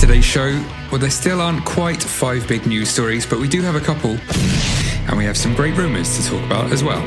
Today's show, well, there still aren't quite five big news stories, but we do have a couple. And we have some great rumours to talk about as well.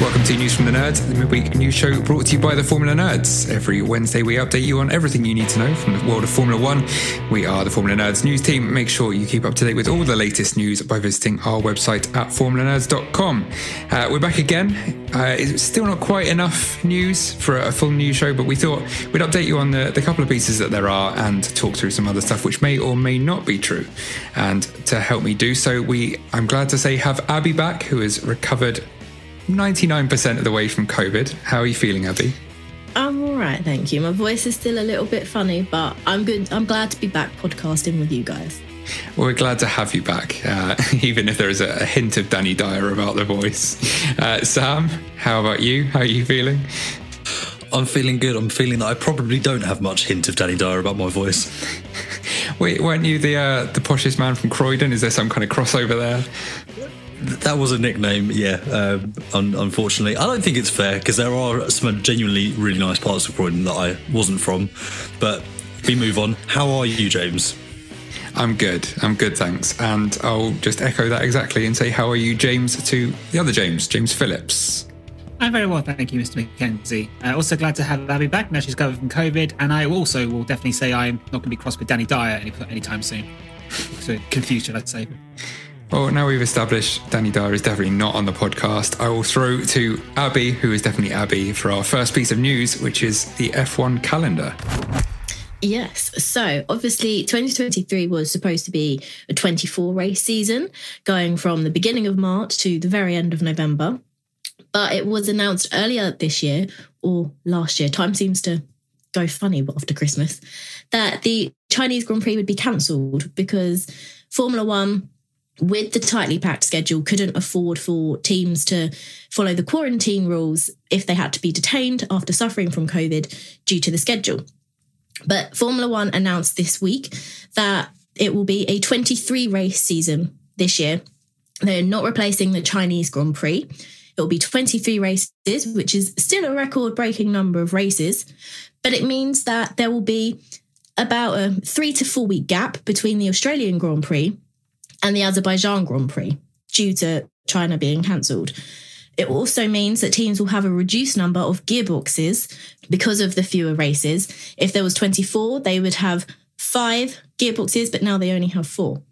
Welcome to News from the Nerds, the midweek news show brought to you by the Formula Nerds. Every Wednesday, we update you on everything you need to know from the world of Formula One. We are the Formula Nerds news team. Make sure you keep up to date with all the latest news by visiting our website at formulanerds.com. Uh, we're back again. Uh, it's still not quite enough news for a full news show, but we thought we'd update you on the, the couple of pieces that there are and talk through some other stuff which may or may not be true. And to help me do so, we I'm glad to say have Abby back, who has recovered 99% of the way from COVID. How are you feeling, Abby? I'm all right, thank you. My voice is still a little bit funny, but I'm good. I'm glad to be back podcasting with you guys. Well, we're glad to have you back, uh, even if there is a, a, hint of Danny Dyer about the voice. Uh, Sam, how about you? How are you feeling? I'm feeling good. I'm feeling that I probably don't have much hint of Danny Dyer about my voice. Wait, weren't you the uh, the poshest man from Croydon? Is there some kind of crossover there? That was a nickname, yeah. Um, un- unfortunately, I don't think it's fair because there are some genuinely really nice parts of Croydon that I wasn't from. But we move on. How are you, James? I'm good. I'm good, thanks. And I'll just echo that exactly and say, how are you, James, to the other James, James Phillips? I'm very well, thank you, Mr. McKenzie. Uh, also glad to have Abby back now she's recovered from COVID. And I also will definitely say I'm not going to be crossed with Danny Dyer any anytime soon. so confused, I'd say? Well, now we've established Danny Dyer is definitely not on the podcast, I will throw to Abby, who is definitely Abby, for our first piece of news, which is the F1 calendar. Yes. So obviously, 2023 was supposed to be a 24 race season, going from the beginning of March to the very end of November. But it was announced earlier this year or last year, time seems to go funny after Christmas, that the Chinese Grand Prix would be cancelled because Formula One with the tightly packed schedule, couldn't afford for teams to follow the quarantine rules if they had to be detained after suffering from COVID due to the schedule. But Formula One announced this week that it will be a 23 race season this year. They're not replacing the Chinese Grand Prix. It will be 23 races, which is still a record breaking number of races, but it means that there will be about a three to four week gap between the Australian Grand Prix and the Azerbaijan Grand Prix due to China being cancelled. It also means that teams will have a reduced number of gearboxes because of the fewer races. If there was 24, they would have five gearboxes, but now they only have four.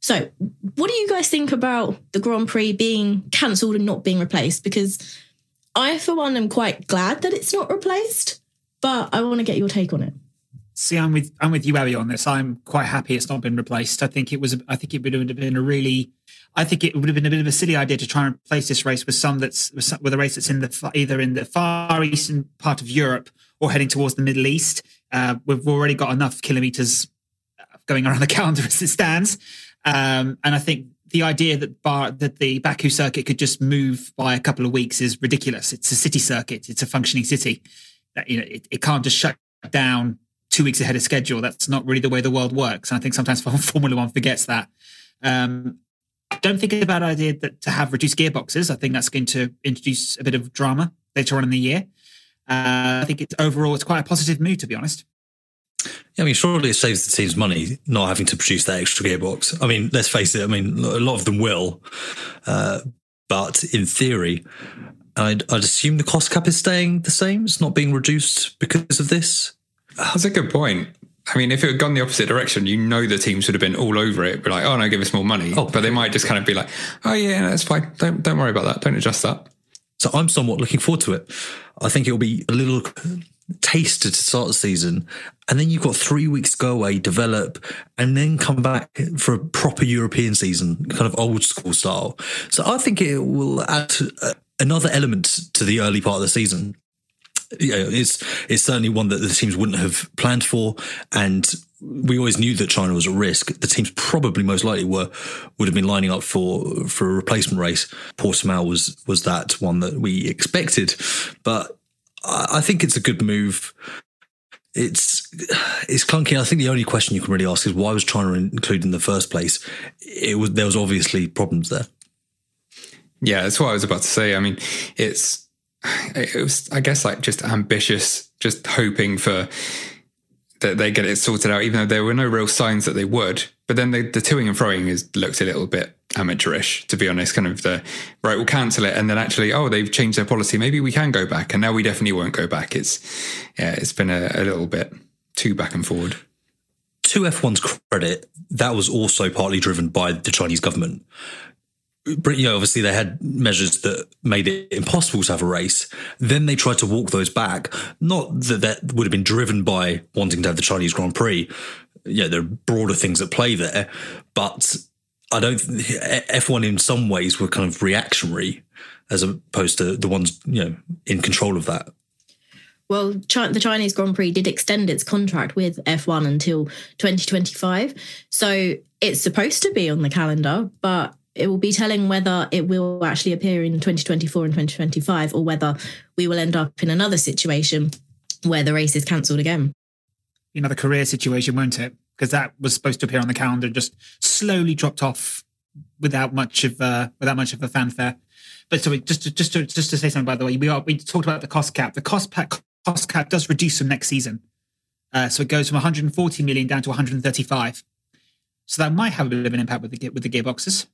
So, what do you guys think about the Grand Prix being cancelled and not being replaced? Because I, for one, am quite glad that it's not replaced, but I want to get your take on it. See, I'm with I'm with you, Abby, on this. I'm quite happy it's not been replaced. I think it was. I think it would have been a really. I think it would have been a bit of a silly idea to try and replace this race with some that's with a race that's in the either in the far eastern part of Europe or heading towards the Middle East. Uh, we've already got enough kilometers going around the calendar as it stands, um, and I think the idea that bar that the Baku circuit could just move by a couple of weeks is ridiculous. It's a city circuit. It's a functioning city. That you know, it, it can't just shut down two weeks ahead of schedule. That's not really the way the world works. And I think sometimes Formula One forgets that. Um, I don't think it's a bad idea that to have reduced gearboxes. I think that's going to introduce a bit of drama later on in the year. Uh, I think it's overall it's quite a positive move, to be honest. Yeah, I mean, surely it saves the teams money not having to produce that extra gearbox. I mean, let's face it. I mean, a lot of them will, uh, but in theory, I'd, I'd assume the cost cap is staying the same. It's not being reduced because of this. That's a good point. I mean, if it had gone the opposite direction, you know the teams would have been all over it, be like, "Oh no, give us more money." Oh, but they might just kind of be like, "Oh yeah, that's fine. Don't don't worry about that. Don't adjust that." So I'm somewhat looking forward to it. I think it'll be a little taster to start the season, and then you've got three weeks to go away, develop, and then come back for a proper European season, kind of old school style. So I think it will add uh, another element to the early part of the season you know, it's it's certainly one that the teams wouldn't have planned for, and we always knew that China was at risk. The teams probably most likely were would have been lining up for for a replacement race. Portimao was was that one that we expected, but I, I think it's a good move. It's it's clunky. I think the only question you can really ask is why was China included in the first place? It was there was obviously problems there. Yeah, that's what I was about to say. I mean, it's it was, I guess, like just ambitious, just hoping for that they get it sorted out, even though there were no real signs that they would. But then the, the toing and froing is looked a little bit amateurish, to be honest. Kind of the right, we'll cancel it, and then actually, oh, they've changed their policy. Maybe we can go back, and now we definitely won't go back. It's yeah, it's been a, a little bit too back and forward. To F1's credit, that was also partly driven by the Chinese government you know, obviously they had measures that made it impossible to have a race. Then they tried to walk those back. Not that that would have been driven by wanting to have the Chinese Grand Prix. Yeah, there are broader things at play there, but I don't. F1 in some ways were kind of reactionary as opposed to the ones you know in control of that. Well, the Chinese Grand Prix did extend its contract with F1 until 2025. So it's supposed to be on the calendar, but it will be telling whether it will actually appear in 2024 and 2025 or whether we will end up in another situation where the race is cancelled again. Another career situation, won't it? Because that was supposed to appear on the calendar, just slowly dropped off without much of uh, without much of a fanfare. But so just to, just to just to say something by the way, we are we talked about the cost cap. The cost cap cost cap does reduce from next season, uh, so it goes from 140 million down to 135. So that might have a bit of an impact with the with the gearboxes.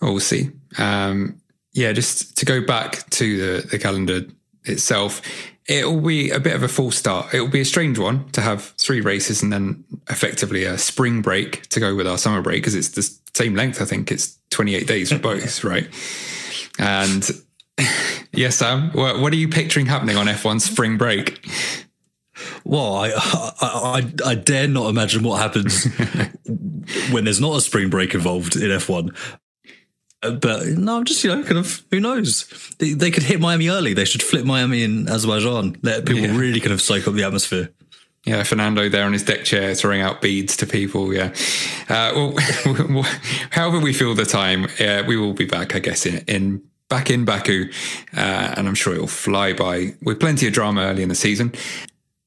Well, we'll see. Um, yeah, just to go back to the, the calendar itself, it will be a bit of a false start. It will be a strange one to have three races and then effectively a spring break to go with our summer break because it's the same length. I think it's 28 days for both, right? And yes, Sam, what, what are you picturing happening on F1 spring break? Well, I, I, I, I, dare not imagine what happens when there's not a spring break involved in F1. But no, I'm just you know, kind of who knows? They, they could hit Miami early. They should flip Miami in Azerbaijan. Let people yeah. really kind of soak up the atmosphere. Yeah, Fernando there on his deck chair throwing out beads to people. Yeah. Uh, well, however we feel the time, uh, we will be back, I guess, in, in back in Baku, uh, and I'm sure it'll fly by with plenty of drama early in the season.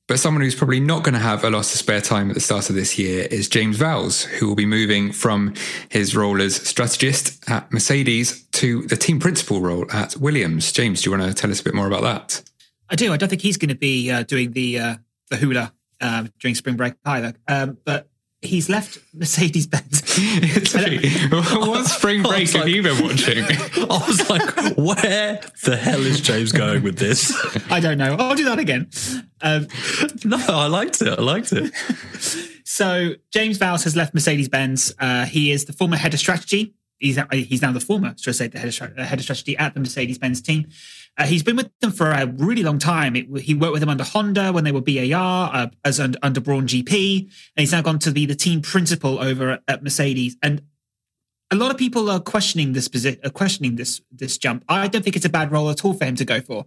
But someone who's probably not going to have a lot of spare time at the start of this year is James Vowles, who will be moving from his role as strategist at Mercedes to the team principal role at Williams. James, do you want to tell us a bit more about that? I do. I don't think he's going to be uh, doing the uh, the hula uh, during spring break either. Um, but he's left Mercedes Benz. what spring break have like, you been watching? I was like, where the hell is James going with this? I don't know. I'll do that again. Um, no, I liked it. I liked it. So James Vowles has left Mercedes Benz. Uh, he is the former head of strategy. He's he's now the former, should I say, the head of, head of strategy at the Mercedes Benz team. Uh, he's been with them for a really long time. It, he worked with them under Honda when they were BAR, uh, as under, under Brawn GP, and he's now gone to be the team principal over at, at Mercedes. And a lot of people are questioning this position, uh, questioning this this jump. I don't think it's a bad role at all for him to go for.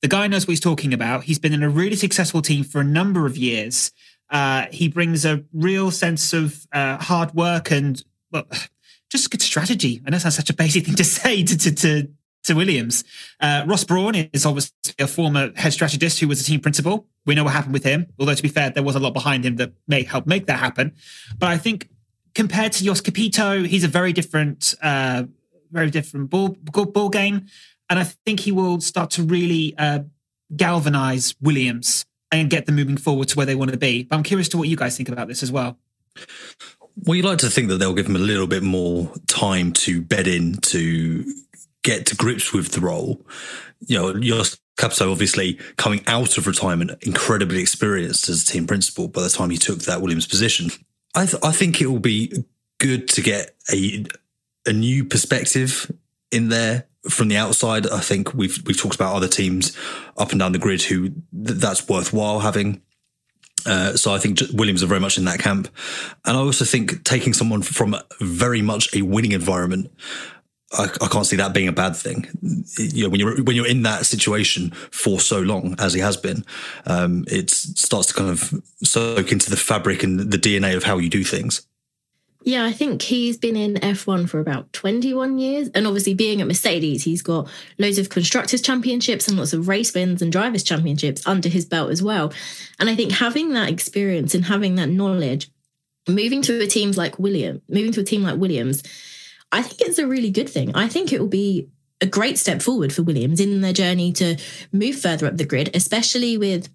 The guy knows what he's talking about. He's been in a really successful team for a number of years. Uh, he brings a real sense of uh, hard work and well, just good strategy. I know that's such a basic thing to say to to, to to Williams. Uh, Ross Brawn is obviously a former head strategist who was a team principal. We know what happened with him, although to be fair, there was a lot behind him that may help make that happen. But I think compared to Jost Capito, he's a very different, uh, very different ball, ball game. And I think he will start to really uh, galvanize Williams and get them moving forward to where they want to be. But I'm curious to what you guys think about this as well. Well, you like to think that they'll give him a little bit more time to bed in to get to grips with the role. You know, Jost Capito obviously coming out of retirement, incredibly experienced as a team principal by the time he took that Williams position. I, th- I think it will be good to get a a new perspective in there from the outside. I think we've we've talked about other teams up and down the grid who th- that's worthwhile having. Uh, so I think Williams are very much in that camp, and I also think taking someone from very much a winning environment I, I, can't see that being a bad thing. You know, when you're when you're in that situation for so long as he has been, um, it starts to kind of soak into the fabric and the DNA of how you do things. Yeah, I think he's been in F1 for about 21 years. And obviously, being at Mercedes, he's got loads of constructors' championships and lots of race wins and drivers' championships under his belt as well. And I think having that experience and having that knowledge, moving to a team like William, moving to a team like Williams, I think it's a really good thing. I think it will be a great step forward for Williams in their journey to move further up the grid, especially with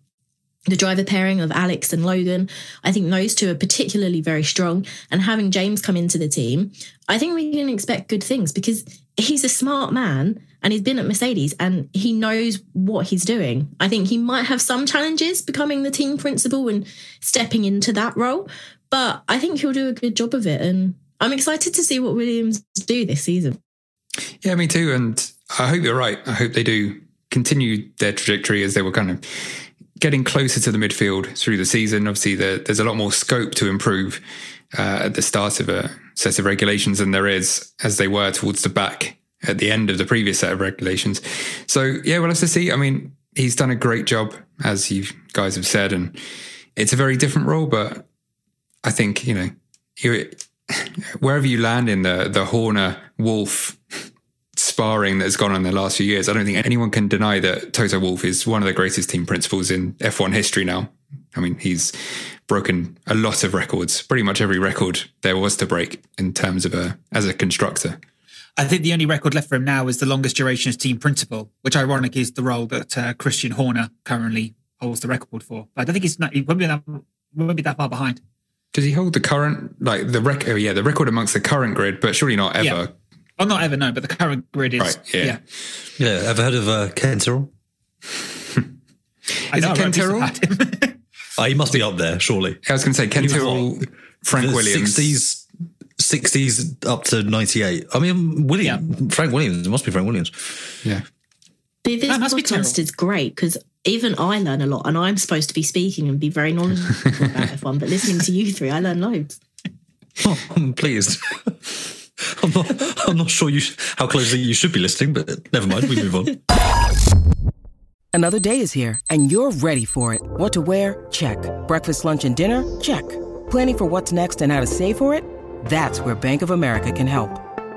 the driver pairing of Alex and Logan. I think those two are particularly very strong. And having James come into the team, I think we can expect good things because he's a smart man and he's been at Mercedes and he knows what he's doing. I think he might have some challenges becoming the team principal and stepping into that role, but I think he'll do a good job of it. And I'm excited to see what Williams do this season. Yeah, me too. And I hope you're right. I hope they do continue their trajectory as they were kind of getting closer to the midfield through the season. Obviously, the, there's a lot more scope to improve uh, at the start of a set of regulations than there is as they were towards the back at the end of the previous set of regulations. So, yeah, we'll have to see. I mean, he's done a great job, as you guys have said, and it's a very different role, but I think, you know, wherever you land in the the Horner Wolff sparring that's gone on in the last few years, I don't think anyone can deny that Toto Wolff is one of the greatest team principals in F1 history now. I mean, he's broken a lot of records, pretty much every record there was to break in terms of a as a constructor. I think the only record left for him now is the longest duration as team principal, which ironically is the role that uh, Christian Horner currently holds the record for. But I don't think he's not, he won't be that, won't be that far behind. Does he hold the current, like the record? Oh, yeah, the record amongst the current grid, but surely not ever. Yeah. Oh, not ever, no. But the current grid is right. Yeah, yeah. yeah ever heard of uh, Ken Tyrrell? I know, Ken Tyrrell. oh, he must be up there, surely. I was going to say Ken Tyrrell, Frank Williams, sixties, sixties up to ninety eight. I mean, William, yeah. Frank Williams. It must be Frank Williams. Yeah. This podcast is great because even I learn a lot, and I'm supposed to be speaking and be very knowledgeable about F1. But listening to you three, I learn loads. Oh, I'm pleased. I'm not. I'm not sure you sh- how closely you should be listening, but never mind. We move on. Another day is here, and you're ready for it. What to wear? Check. Breakfast, lunch, and dinner? Check. Planning for what's next and how to save for it? That's where Bank of America can help.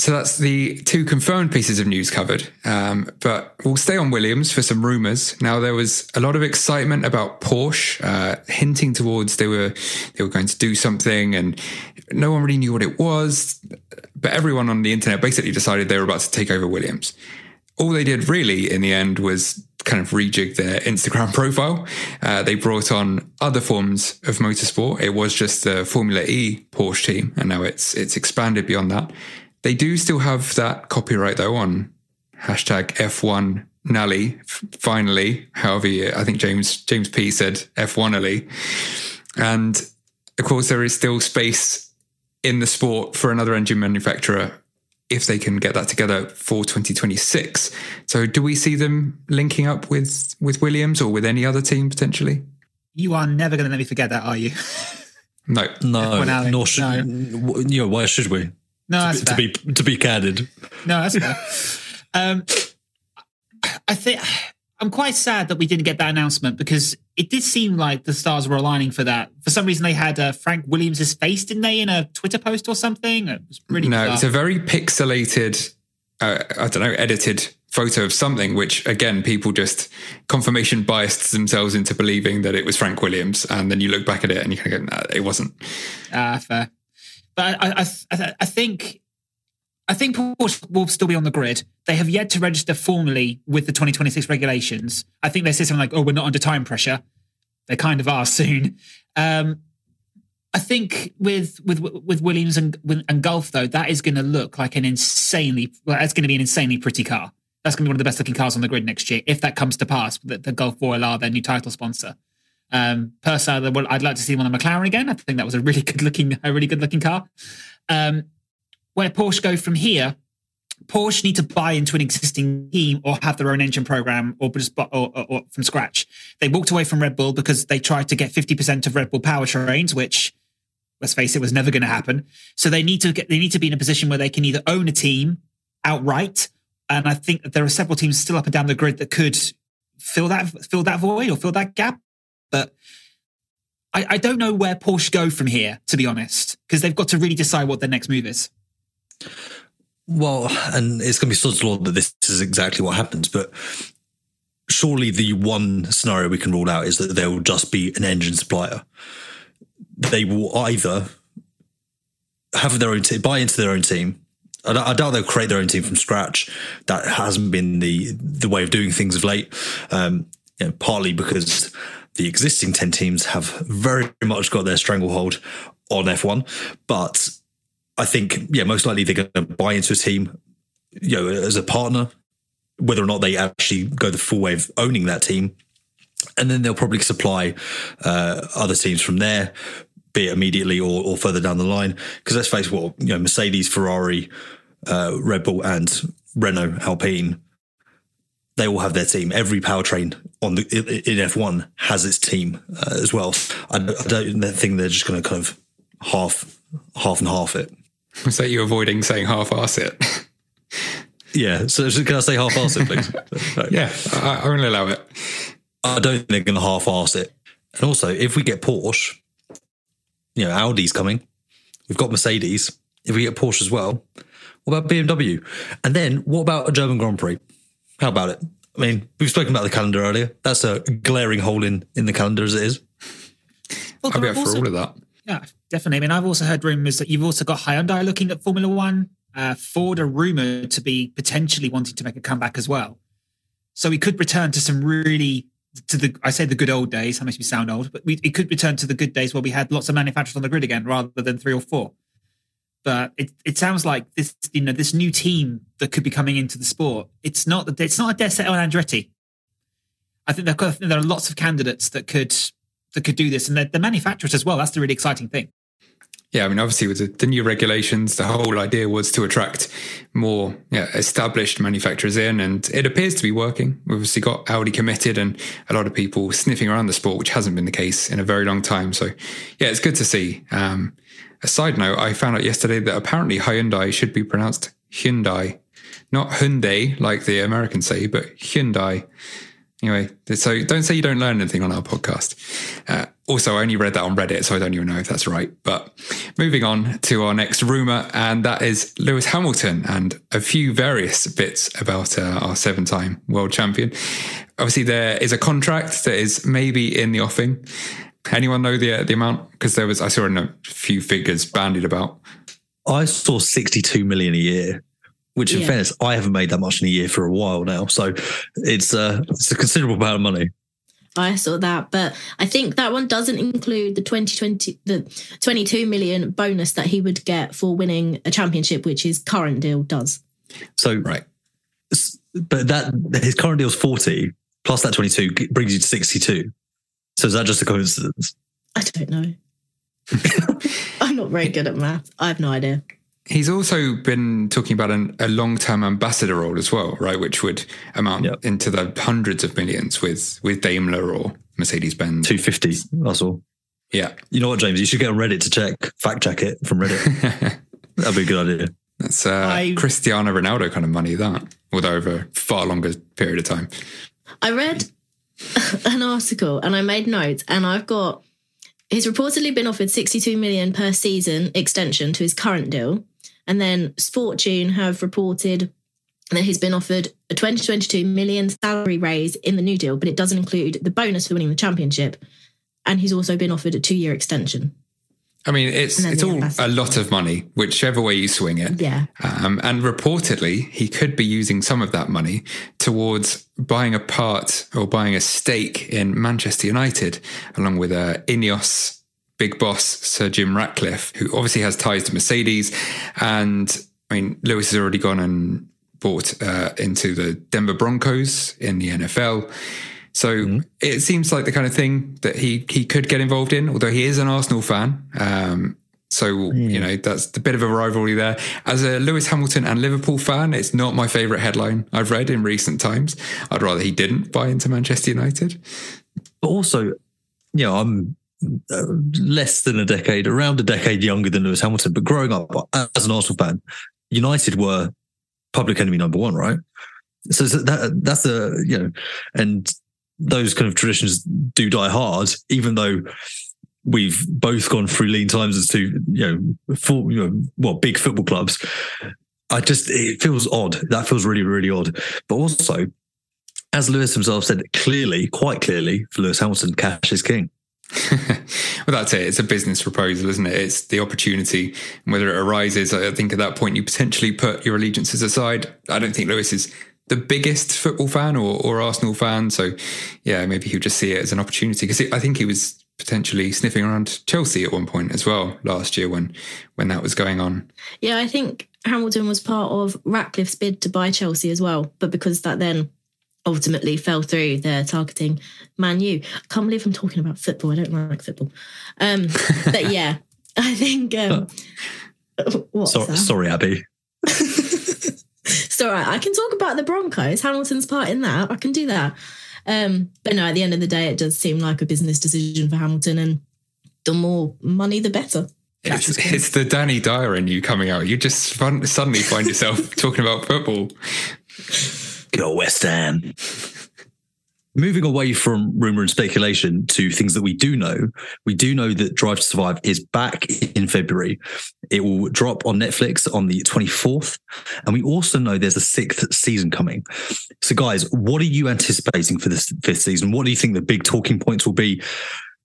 So that's the two confirmed pieces of news covered. Um, but we'll stay on Williams for some rumours. Now there was a lot of excitement about Porsche, uh, hinting towards they were they were going to do something, and no one really knew what it was. But everyone on the internet basically decided they were about to take over Williams. all they did really in the end was kind of rejig their Instagram profile. Uh, they brought on other forms of motorsport. It was just the Formula E Porsche team, and now it's it's expanded beyond that. They do still have that copyright though on hashtag F1 Nally. Finally, however, I think James James P said F1 Nally, and of course there is still space in the sport for another engine manufacturer if they can get that together for 2026. So do we see them linking up with with Williams or with any other team potentially? You are never going to let me forget that, are you? No, no, nor should no. you know why should we? No, to, be, to be to be candid. No, that's fair. um, I think I'm quite sad that we didn't get that announcement because it did seem like the stars were aligning for that. For some reason, they had uh, Frank Williams' face, didn't they, in a Twitter post or something? It was really no. bizarre. It's a very pixelated, uh, I don't know, edited photo of something, which again, people just confirmation biased themselves into believing that it was Frank Williams, and then you look back at it and you kind of go, nah, it wasn't. Ah, uh, fair. But I, I, I, think I think Porsche will still be on the grid. They have yet to register formally with the 2026 regulations. I think they say something like, "Oh, we're not under time pressure." They kind of are soon. Um, I think with with with Williams and and Gulf though, that is going to look like an insanely. Well, that's going to be an insanely pretty car. That's going to be one of the best looking cars on the grid next year if that comes to pass. The, the Gulf Royal are their new title sponsor. Um, personally, I'd like to see one of McLaren again. I think that was a really good looking, a really good looking car. Um, where Porsche go from here, Porsche need to buy into an existing team or have their own engine program or just or, or, or from scratch. They walked away from Red Bull because they tried to get 50% of Red Bull powertrains, which let's face it was never going to happen. So they need to get they need to be in a position where they can either own a team outright and I think that there are several teams still up and down the grid that could fill that fill that void or fill that gap. But I, I don't know where Porsche go from here, to be honest, because they've got to really decide what their next move is. Well, and it's going to be sod's law that this is exactly what happens, but surely the one scenario we can rule out is that there will just be an engine supplier. They will either have their own team, buy into their own team. I, I doubt they'll create their own team from scratch. That hasn't been the the way of doing things of late. Um, you know, partly because the existing ten teams have very much got their stranglehold on F1, but I think, yeah, most likely they're going to buy into a team, you know, as a partner, whether or not they actually go the full way of owning that team. And then they'll probably supply uh, other teams from there, be it immediately or, or further down the line. Because let's face what, you know, Mercedes, Ferrari, uh, Red Bull, and Renault, Alpine, they all have their team. Every powertrain on the in F1 has its team uh, as well. I, I don't think they're just going to kind of half half and half it. Was that you avoiding saying half-ass it? yeah. So can I say half-ass it, please? yeah, I, I will allow it. I don't think they're going to half-ass it. And also, if we get Porsche, you know, Audi's coming. We've got Mercedes. If we get Porsche as well, what about BMW? And then what about a German Grand Prix? How about it? I mean, we've spoken about the calendar earlier. That's a glaring hole in, in the calendar as it is. Well, I'll be up for all of that. Yeah, definitely. I mean, I've also heard rumors that you've also got Hyundai looking at Formula One. Uh, Ford are rumored to be potentially wanting to make a comeback as well. So we could return to some really to the I say the good old days. That makes me sound old, but we it could return to the good days where we had lots of manufacturers on the grid again, rather than three or four. But it it sounds like this you know this new team that could be coming into the sport. It's not it's not a dead set on Andretti. I think there, there are lots of candidates that could that could do this, and the manufacturers as well. That's the really exciting thing. Yeah, I mean, obviously, with the, the, new regulations, the whole idea was to attract more yeah, established manufacturers in, and it appears to be working. We've obviously got Audi committed and a lot of people sniffing around the sport, which hasn't been the case in a very long time. So, yeah, it's good to see. Um, a side note, I found out yesterday that apparently Hyundai should be pronounced Hyundai, not Hyundai like the Americans say, but Hyundai. Anyway, so don't say you don't learn anything on our podcast. Uh, also, I only read that on Reddit, so I don't even know if that's right. But moving on to our next rumor, and that is Lewis Hamilton and a few various bits about uh, our seven time world champion. Obviously, there is a contract that is maybe in the offing. Anyone know the uh, the amount? Because there was I saw a few figures bandied about. I saw sixty two million a year. Which in Yeah. fairness, I haven't made that much in a year for a while now. So it's uh, it's a considerable amount of money. I saw that, but I think that one doesn't include the 2020 the 22 million bonus that he would get for winning a championship, which his current deal does. So right, but that his current deal is forty plus that twenty two brings you to sixty two. So is that just a coincidence? I don't know. I'm not very good at math. I have no idea. He's also been talking about an, a long-term ambassador role as well, right? Which would amount into the hundreds of millions with with Daimler or Mercedes Benz. Two fifty. That's all. Yeah. You know what, James? You should get on Reddit to check fact check it from Reddit. That'd be a good idea. That's uh, Cristiano Ronaldo kind of money, that, although over a far longer period of time. I read an article and I made notes, and I've got he's reportedly been offered 62 million per season extension to his current deal. And then Sportune have reported that he's been offered a 2022 million salary raise in the new deal, but it doesn't include the bonus for winning the championship. And he's also been offered a two year extension. I mean, it's it's all a lot of money, whichever way you swing it. Yeah. Um, and reportedly, he could be using some of that money towards buying a part or buying a stake in Manchester United, along with uh, Ineos big boss Sir Jim Ratcliffe, who obviously has ties to Mercedes. And I mean, Lewis has already gone and bought uh, into the Denver Broncos in the NFL. So it seems like the kind of thing that he he could get involved in, although he is an Arsenal fan. Um, so you know that's a bit of a rivalry there. As a Lewis Hamilton and Liverpool fan, it's not my favourite headline I've read in recent times. I'd rather he didn't buy into Manchester United. But also, you know, I'm less than a decade, around a decade younger than Lewis Hamilton. But growing up as an Arsenal fan, United were public enemy number one, right? So that that's a you know, and those kind of traditions do die hard, even though we've both gone through lean times as two, you know, full, you know, well, big football clubs. I just it feels odd. That feels really, really odd. But also, as Lewis himself said clearly, quite clearly, for Lewis Hamilton, cash is king. Well, that's it. It's a business proposal, isn't it? It's the opportunity. Whether it arises, I think at that point you potentially put your allegiances aside. I don't think Lewis is the biggest football fan or, or Arsenal fan. So, yeah, maybe he'll just see it as an opportunity because I think he was potentially sniffing around Chelsea at one point as well last year when when that was going on. Yeah, I think Hamilton was part of Ratcliffe's bid to buy Chelsea as well, but because that then ultimately fell through, they're targeting Man U. I can't believe I'm talking about football. I don't like football. Um, but yeah, I think. Um, what's So, that? sorry, Abby. It's all right. I can talk about the Broncos, Hamilton's part in that. I can do that. Um, but no, at the end of the day, it does seem like a business decision for Hamilton, and the more money, the better. It's, it's the Danny Dyer in you coming out. You just fun, suddenly find yourself talking about football. Go West Ham. Moving away from rumor and speculation to things that we do know, we do know that Drive to Survive is back in February. It will drop on Netflix on the 24th. And we also know there's a sixth season coming. So, guys, what are you anticipating for this fifth season? What do you think the big talking points will be?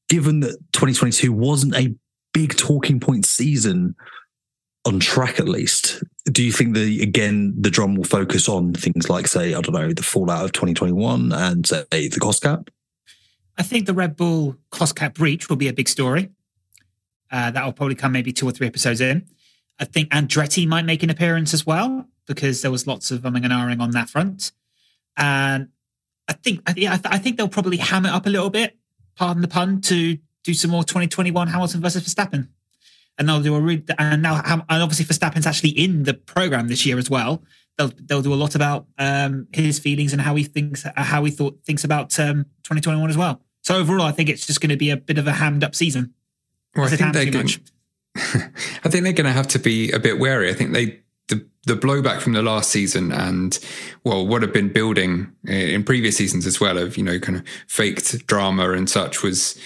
Given that 2022 wasn't a big talking point season on track at least. Do you think that again the drum will focus on things like say I don't know the fallout of 2021 and say the cost cap? I think the Red Bull cost cap breach will be a big story. Uh, that will probably come maybe two or three episodes in. I think Andretti might make an appearance as well because there was lots of umming and ahhing on that front. And I think, I, th- I think they'll probably ham it up a little bit, pardon the pun, to do some more 2021 Hamilton versus Verstappen. And they'll do a re- and now and obviously Verstappen's actually in the program this year as well. They'll they'll do a lot about um, his feelings and how he thinks how he thought thinks about um, 2021 as well. So overall, I think it's just going to be a bit of a hammed up season. Well, I think they're going. I think they're going to have to be a bit wary. I think they the the blowback from the last season and well, what had been building in previous seasons as well of you know kind of faked drama and such was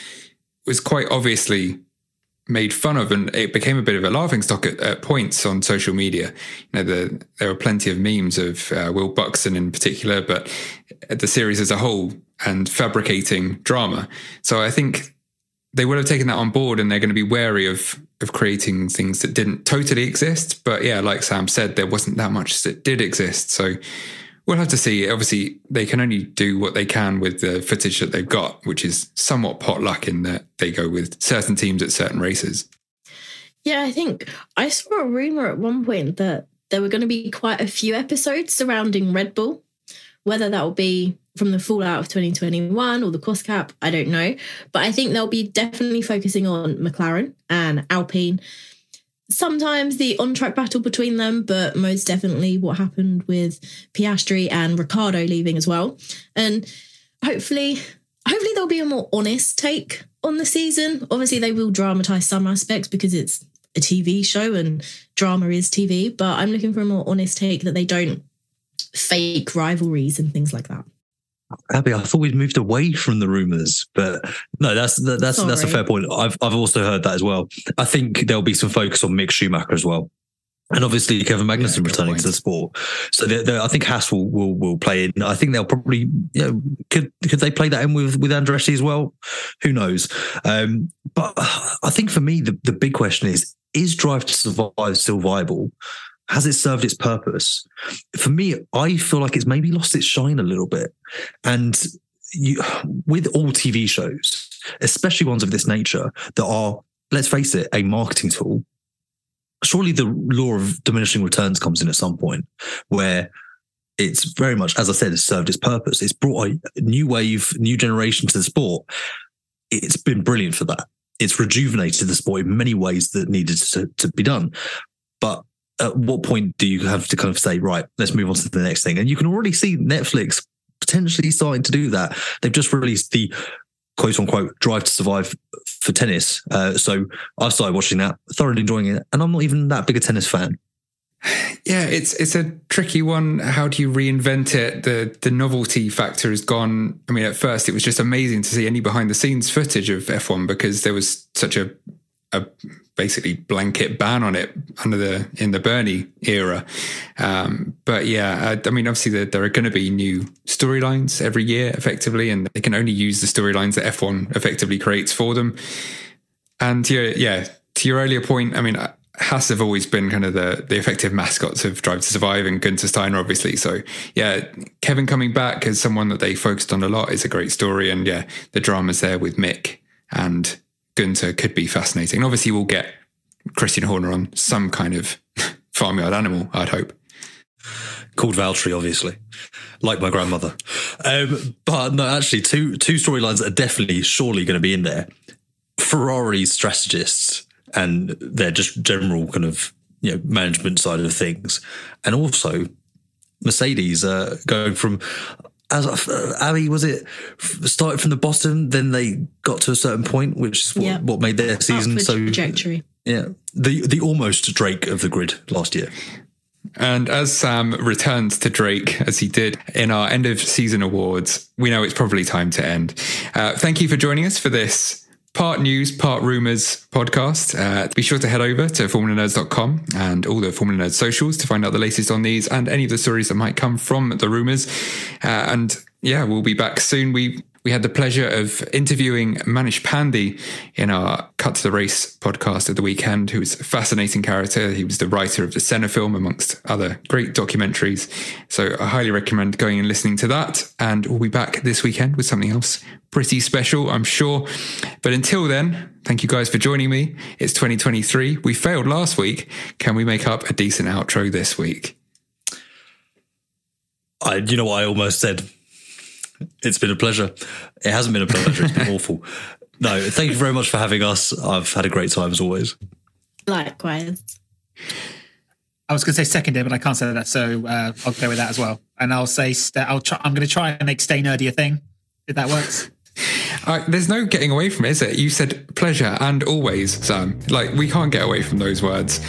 was quite obviously made fun of, and it became a bit of a laughing stock at, at points on social media. You know, the, there were plenty of memes of uh, Will Buxton in particular, but the series as a whole and fabricating drama. So I think they will have taken that on board and they're going to be wary of of creating things that didn't totally exist. But yeah, like Sam said, there wasn't that much that did exist. So we'll have to see. Obviously, they can only do what they can with the footage that they've got, which is somewhat potluck in that they go with certain teams at certain races. Yeah, I think I saw a rumor at one point that there were going to be quite a few episodes surrounding Red Bull. Whether that will be from the fallout of 2021 or the cost cap, I don't know. But I think they'll be definitely focusing on McLaren and Alpine. Sometimes the on track battle between them, but most definitely what happened with Piastri and Ricciardo leaving as well. And hopefully, hopefully there'll be a more honest take on the season. Obviously, they will dramatize some aspects because it's a TV show and drama is TV, but I'm looking for a more honest take that they don't fake rivalries and things like that. Abby, I thought we'd moved away from the rumors, but no, that's that's Sorry. that's a fair point. I've I've also heard that as well. I think there'll be some focus on Mick Schumacher as well. And obviously Kevin Magnussen yeah, returning to the sport, so they're, they're, I think Haas will, will will play in. I think they'll probably, you know, could could they play that in with with Andretti as well? Who knows? Um, but I think for me, the, the big question is: Is Drive to Survive still viable? Has it served its purpose? For me, I feel like it's maybe lost its shine a little bit. And you, with all TV shows, especially ones of this nature that are, let's face it, a marketing tool, surely the law of diminishing returns comes in at some point where it's very much, as I said, it's served its purpose. It's brought a new wave, new generation to the sport. It's been brilliant for that. It's rejuvenated the sport in many ways that needed to, to be done. But at what point do you have to kind of say, right, let's move on to the next thing? And you can already see Netflix potentially starting to do that. They've just released the quote unquote drive to survive for tennis. Uh, so I've started watching that, thoroughly enjoying it. And I'm not even that big a tennis fan. Yeah, it's it's a tricky one. How do you reinvent it? The the novelty factor is gone. I mean, at first it was just amazing to see any behind the scenes footage of F1 because there was such a a basically blanket ban on it under the in the Bernie era. Um, but yeah, I, I, mean, obviously there, there are going to be new storylines every year, effectively, and they can only use the storylines that F1 effectively creates for them. And yeah, yeah, to your earlier point, I mean. Haas have always been kind of the the effective mascots of Drive to Survive and Guenther Steiner, obviously. So yeah, Kevin coming back as someone that they focused on a lot is a great story, and yeah, the drama's there with Mick and Guenther could be fascinating. Obviously, we'll get Christian Horner on some kind of farmyard animal, I'd hope. Called Valtteri, obviously, like my grandmother. Um, but no, actually, two two storylines are definitely, surely going to be in there. Ferrari's strategists and their just general kind of you know management side of things, and also Mercedes uh, going from as uh, Abby, was it started from the bottom, then they got to a certain point, which is what, yep. what made their season Upward so trajectory. Yeah, the the almost Drake of the grid last year. And as Sam returns to Drake, as he did in our end of season awards, we know it's probably time to end. Uh, thank you for joining us for this part news, part rumors podcast. Uh, be sure to head over to formulanerds.com and all the Formula Nerds socials to find out the latest on these and any of the stories that might come from the rumors. Uh, and yeah, we'll be back soon. We we had the pleasure of interviewing Manish Pandey in our Cut to the Race podcast at the weekend, who was a fascinating character. He was the writer of the Senna film, amongst other great documentaries. So I highly recommend going and listening to that. And we'll be back this weekend with something else pretty special, I'm sure. But until then, thank you guys for joining me. It's 2023. We failed last week. Can we make up a decent outro this week? I, you know what I almost said? It's been a pleasure. It hasn't been a pleasure. It's been awful. No, thank you very much for having us. I've had a great time as always. Likewise. I was going to say seconded, but I can't say that, so uh, I'll go with that as well. And I'll say st- I'll try. I'm going to try and make stay nerdy a thing. If that works. Uh, there's no getting away from it, is it? You said pleasure and always, Sam. Like we can't get away from those words.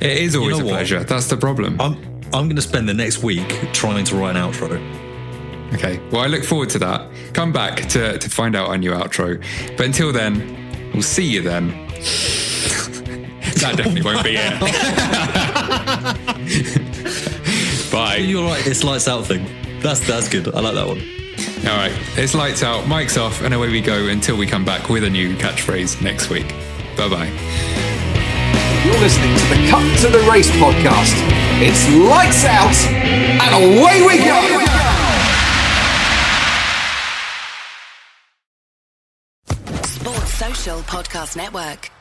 It is always you know a pleasure. That's the problem. I'm I'm going to spend the next week trying to write an outro. Okay. Well, I look forward to that. Come back to, to find out our new outro. But until then, we'll see you then. that definitely won't be it. Bye. You're right. It's lights out thing. That's that's good. I like that one. All right, it's lights out, mics off, and away we go until we come back with a new catchphrase next week. Bye bye. You're listening to the Cut to the Race podcast. It's lights out and away we go. Podcast Network.